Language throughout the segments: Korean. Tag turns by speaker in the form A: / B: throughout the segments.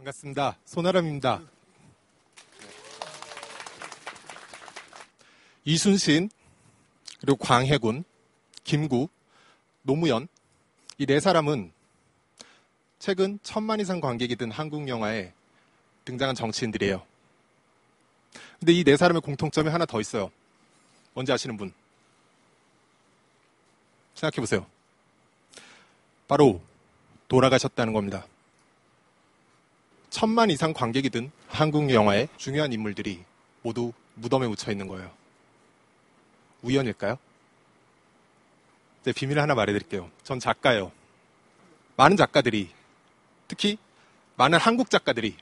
A: 반갑습니다. 손아람입니다. 이순신, 그리고 광해군, 김구, 노무현, 이 네 사람은 최근 천만 이상 관객이 든 한국 영화에 등장한 정치인들이에요. 근데 이 네 사람의 공통점이 하나 더 있어요. 뭔지 아시는 분? 생각해 보세요. 바로 돌아가셨다는 겁니다. 천만 이상 관객이 든 한국 영화의 중요한 인물들이 모두 무덤에 묻혀 있는 거예요. 우연일까요? 네, 비밀을 하나 말해드릴게요. 전 작가예요. 많은 작가들이, 특히 많은 한국 작가들이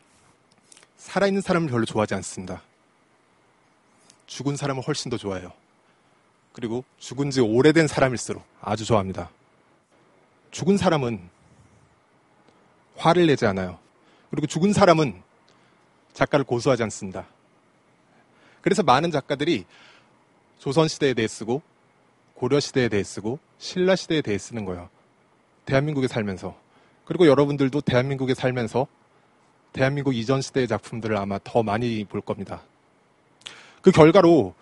A: 살아있는 사람을 별로 좋아하지 않습니다. 죽은 사람을 훨씬 더 좋아해요. 그리고 죽은 지 오래된 사람일수록 아주 좋아합니다. 죽은 사람은 화를 내지 않아요. 그리고 죽은 사람은 작가를 고소하지 않습니다. 그래서 많은 작가들이 조선시대에 대해 쓰고 고려시대에 대해 쓰고 신라시대에 대해 쓰는 거예요. 대한민국에 살면서. 그리고 여러분들도 대한민국에 살면서 대한민국 이전 시대의 작품들을 아마 더 많이 볼 겁니다. 그 결과로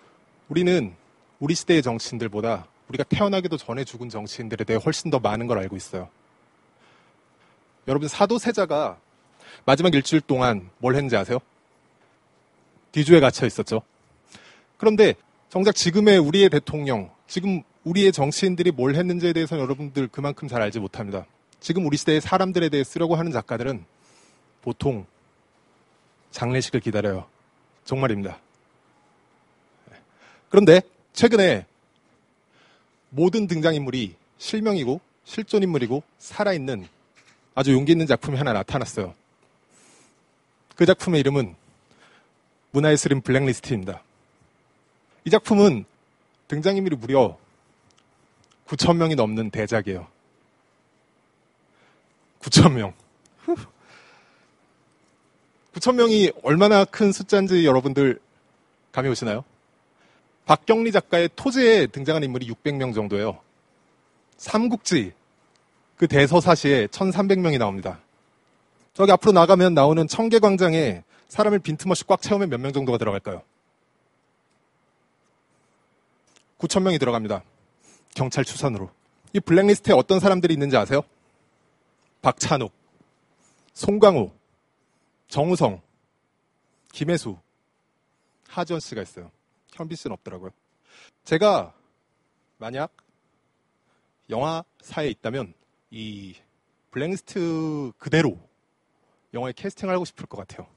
A: 우리는 우리 시대의 정치인들보다 우리가 태어나기도 전에 죽은 정치인들에 대해 훨씬 더 많은 걸 알고 있어요. 여러분 사도세자가 마지막 일주일 동안 뭘 했는지 아세요? 뒤주에 갇혀 있었죠. 그런데 정작 지금의 우리의 대통령, 지금 우리의 정치인들이 뭘 했는지에 대해서 여러분들 그만큼 잘 알지 못합니다. 지금 우리 시대의 사람들에 대해 쓰려고 하는 작가들은 보통 장례식을 기다려요. 정말입니다. 그런데 최근에 모든 등장인물이 실명이고 실존인물이고 살아있는 아주 용기 있는 작품이 하나 나타났어요. 그 작품의 이름은 문화의 스림 블랙리스트입니다. 이 작품은 등장인물이 무려 9천 명이 넘는 대작이에요. 9천 명. 9천 명이 얼마나 큰 숫자인지 여러분들 감이 오시나요? 박경리 작가의 토지에 등장한 인물이 600명 정도예요. 삼국지 그 대서사시에 1300명이 나옵니다. 저기 앞으로 나가면 나오는 청계 광장에 사람을 빈틈없이 꽉 채우면 몇 명 정도가 들어갈까요? 9천 명이 들어갑니다. 경찰 추산으로. 이 블랙리스트에 어떤 사람들이 있는지 아세요? 박찬욱, 송강호, 정우성, 김혜수, 하지원 씨가 있어요. 현빈 씨는 없더라고요. 제가 만약 영화사에 있다면 이 블랙리스트 그대로 영화에 캐스팅을 하고 싶을 것 같아요.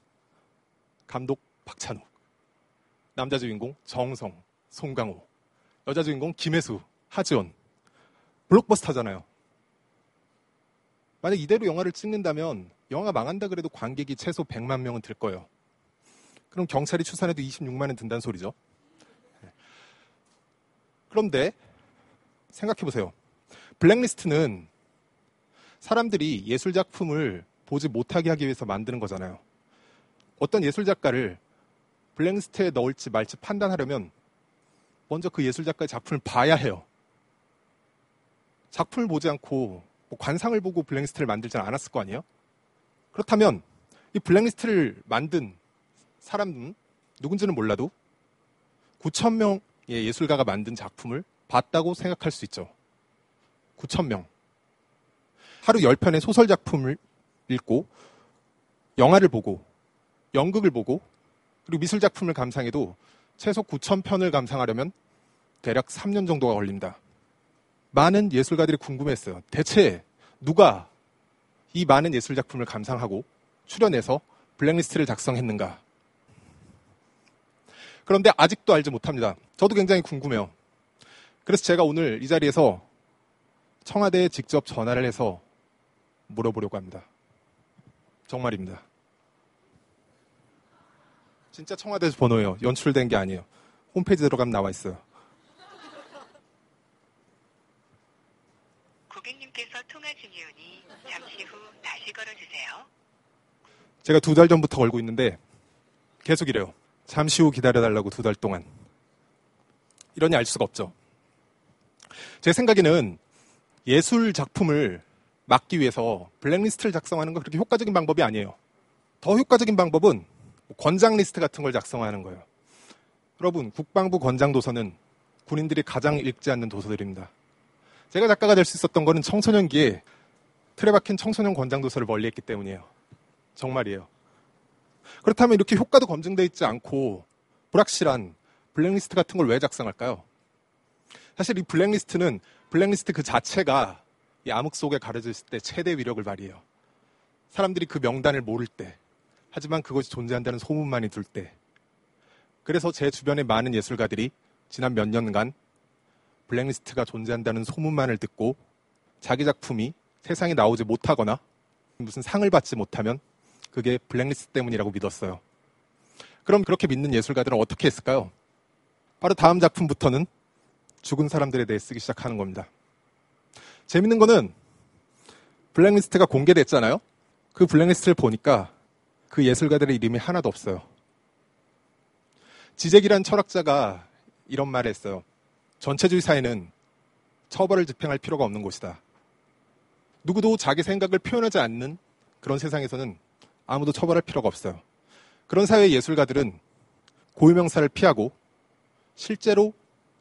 A: 감독 박찬욱, 남자 주인공 정성, 송강호, 여자 주인공 김혜수, 하지원. 블록버스터잖아요. 만약 이대로 영화를 찍는다면 영화가 망한다 그래도 관객이 최소 100만 명은 들 거예요. 그럼 경찰이 추산해도 26만은 든다는 소리죠. 그런데 생각해 보세요. 블랙리스트는 사람들이 예술 작품을 보지 못하게 하기 위해서 만드는 거잖아요. 어떤 예술 작가를 블랙리스트에 넣을지 말지 판단하려면 먼저 그 예술 작가의 작품을 봐야 해요. 작품을 보지 않고 뭐 관상을 보고 블랙리스트를 만들지는 않았을 거 아니에요? 그렇다면 이 블랙리스트를 만든 사람은 누군지는 몰라도 9천 명의 예술가가 만든 작품을 봤다고 생각할 수 있죠. 9천 명. 하루 10편의 소설 작품을 읽고 영화를 보고 연극을 보고 그리고 미술 작품을 감상해도 최소 9천 편을 감상하려면 대략 3년 정도가 걸립니다. 많은 예술가들이 궁금했어요. 대체 누가 이 많은 예술 작품을 감상하고 출연해서 블랙리스트를 작성했는가? 그런데 아직도 알지 못합니다. 저도 굉장히 궁금해요. 그래서 제가 오늘 이 자리에서 청와대에 직접 전화를 해서 물어보려고 합니다. 정말입니다. 진짜 청와대 번호예요. 연출된 게 아니에요. 홈페이지 들어가면 나와 있어요.
B: 고객님께서 통화 중이오니 잠시 후 다시 걸어주세요.
A: 제가 두 달 전부터 걸고 있는데 계속 이래요. 잠시 후 기다려달라고 두 달 동안. 이러니 알 수가 없죠. 제 생각에는 예술 작품을 막기 위해서 블랙리스트를 작성하는 건 그렇게 효과적인 방법이 아니에요. 더 효과적인 방법은 권장 리스트 같은 걸 작성하는 거예요. 여러분, 국방부 권장 도서는 군인들이 가장 읽지 않는 도서들입니다. 제가 작가가 될 수 있었던 거는 청소년기에 틀에 박힌 청소년 권장 도서를 멀리 했기 때문이에요. 정말이에요. 그렇다면 이렇게 효과도 검증되어 있지 않고 불확실한 블랙리스트 같은 걸 왜 작성할까요? 사실 이 블랙리스트는 블랙리스트 그 자체가 이 암흑 속에 가려졌을 때 최대 위력을 발휘해요. 사람들이 그 명단을 모를 때, 하지만 그것이 존재한다는 소문만이 둘 때. 그래서 제 주변의 많은 예술가들이 지난 몇 년간 블랙리스트가 존재한다는 소문만을 듣고 자기 작품이 세상에 나오지 못하거나 무슨 상을 받지 못하면 그게 블랙리스트 때문이라고 믿었어요. 그럼 그렇게 믿는 예술가들은 어떻게 했을까요? 바로 다음 작품부터는 죽은 사람들에 대해 쓰기 시작하는 겁니다. 재밌는 거는 블랙리스트가 공개됐잖아요? 그 블랙리스트를 보니까 그 예술가들의 이름이 하나도 없어요. 지잭이란 철학자가 이런 말을 했어요. 전체주의 사회는 처벌을 집행할 필요가 없는 곳이다. 누구도 자기 생각을 표현하지 않는 그런 세상에서는 아무도 처벌할 필요가 없어요. 그런 사회의 예술가들은 고유명사를 피하고 실제로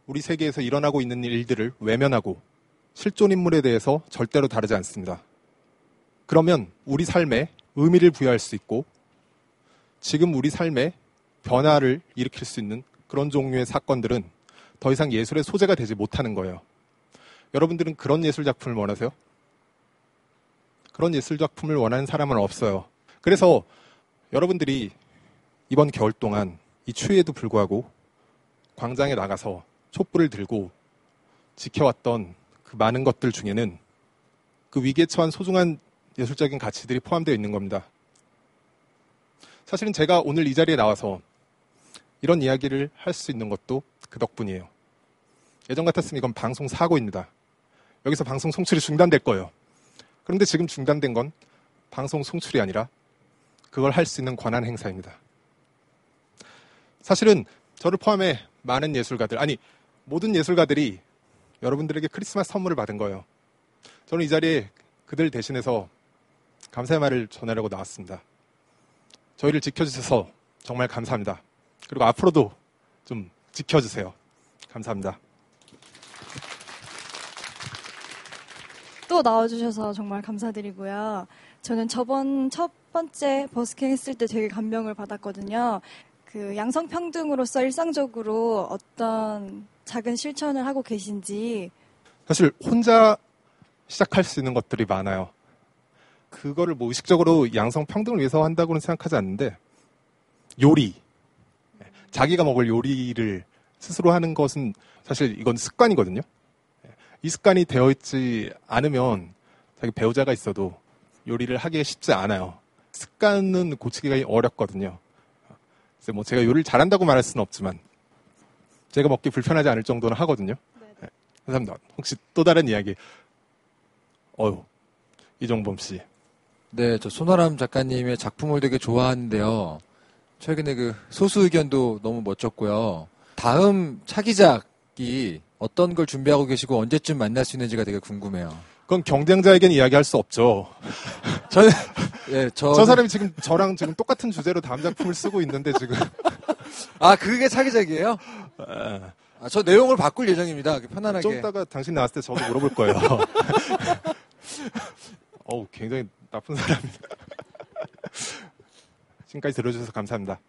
A: 우리 세계에서 일어나고 있는 일들을 외면하고 실존 인물에 대해서 절대로 다르지 않습니다. 그러면 우리 삶에 의미를 부여할 수 있고 지금 우리 삶에 변화를 일으킬 수 있는 그런 종류의 사건들은 더 이상 예술의 소재가 되지 못하는 거예요. 여러분들은 그런 예술 작품을 원하세요? 그런 예술 작품을 원하는 사람은 없어요. 그래서 여러분들이 이번 겨울 동안 이 추위에도 불구하고 광장에 나가서 촛불을 들고 지켜왔던 그 많은 것들 중에는 그 위기에 처한 소중한 예술적인 가치들이 포함되어 있는 겁니다. 사실은 제가 오늘 이 자리에 나와서 이런 이야기를 할 수 있는 것도 그 덕분이에요. 예전 같았으면 이건 방송 사고입니다. 여기서 방송 송출이 중단될 거예요. 그런데 지금 중단된 건 방송 송출이 아니라 그걸 할 수 있는 권한 행사입니다. 사실은 저를 포함해 많은 예술가들, 아니, 모든 예술가들이 여러분들에게 크리스마스 선물을 받은 거예요. 저는 이 자리에 그들 대신해서 감사의 말을 전하려고 나왔습니다. 저희를 지켜주셔서 정말 감사합니다. 그리고 앞으로도 좀 지켜주세요. 감사합니다.
C: 또 나와주셔서 정말 감사드리고요. 저는 저번 첫 번째 버스킹 했을 때 되게 감명을 받았거든요. 그 양성평등으로서 일상적으로 어떤 작은 실천을 하고 계신지
A: 사실 혼자 시작할 수 있는 것들이 많아요. 그거를 뭐 의식적으로 양성 평등을 위해서 한다고는 생각하지 않는데 요리 자기가 먹을 요리를 스스로 하는 것은 사실 이건 습관이거든요. 이 습관이 되어 있지 않으면 자기 배우자가 있어도 요리를 하기가 쉽지 않아요. 습관은 고치기가 어렵거든요. 그래서 뭐 제가 요리를 잘한다고 말할 수는 없지만 제가 먹기 불편하지 않을 정도는 하거든요. 네. 감사합니다. 혹시 또 다른 이야기? 어유 이종범 씨.
D: 네, 저 손아람 작가님의 작품을 되게 좋아하는데요. 최근에 그 소수 의견도 너무 멋졌고요. 다음 차기작이 어떤 걸 준비하고 계시고 언제쯤 만날 수 있는지가 되게 궁금해요.
A: 그건 경쟁자에겐 이야기할 수 없죠.
D: 저는 예, 저
A: 저 사람이 지금 저랑 지금 똑같은 주제로 다음 작품을 쓰고 있는데 지금
D: 아 그게 차기작이에요? 아, 저 내용을 바꿀 예정입니다. 편안하게.
A: 좀 이따가 당신 나왔을 때 저도 물어볼 거예요. 어우 굉장히 나쁜 사람이다. 지금까지 들어주셔서 감사합니다.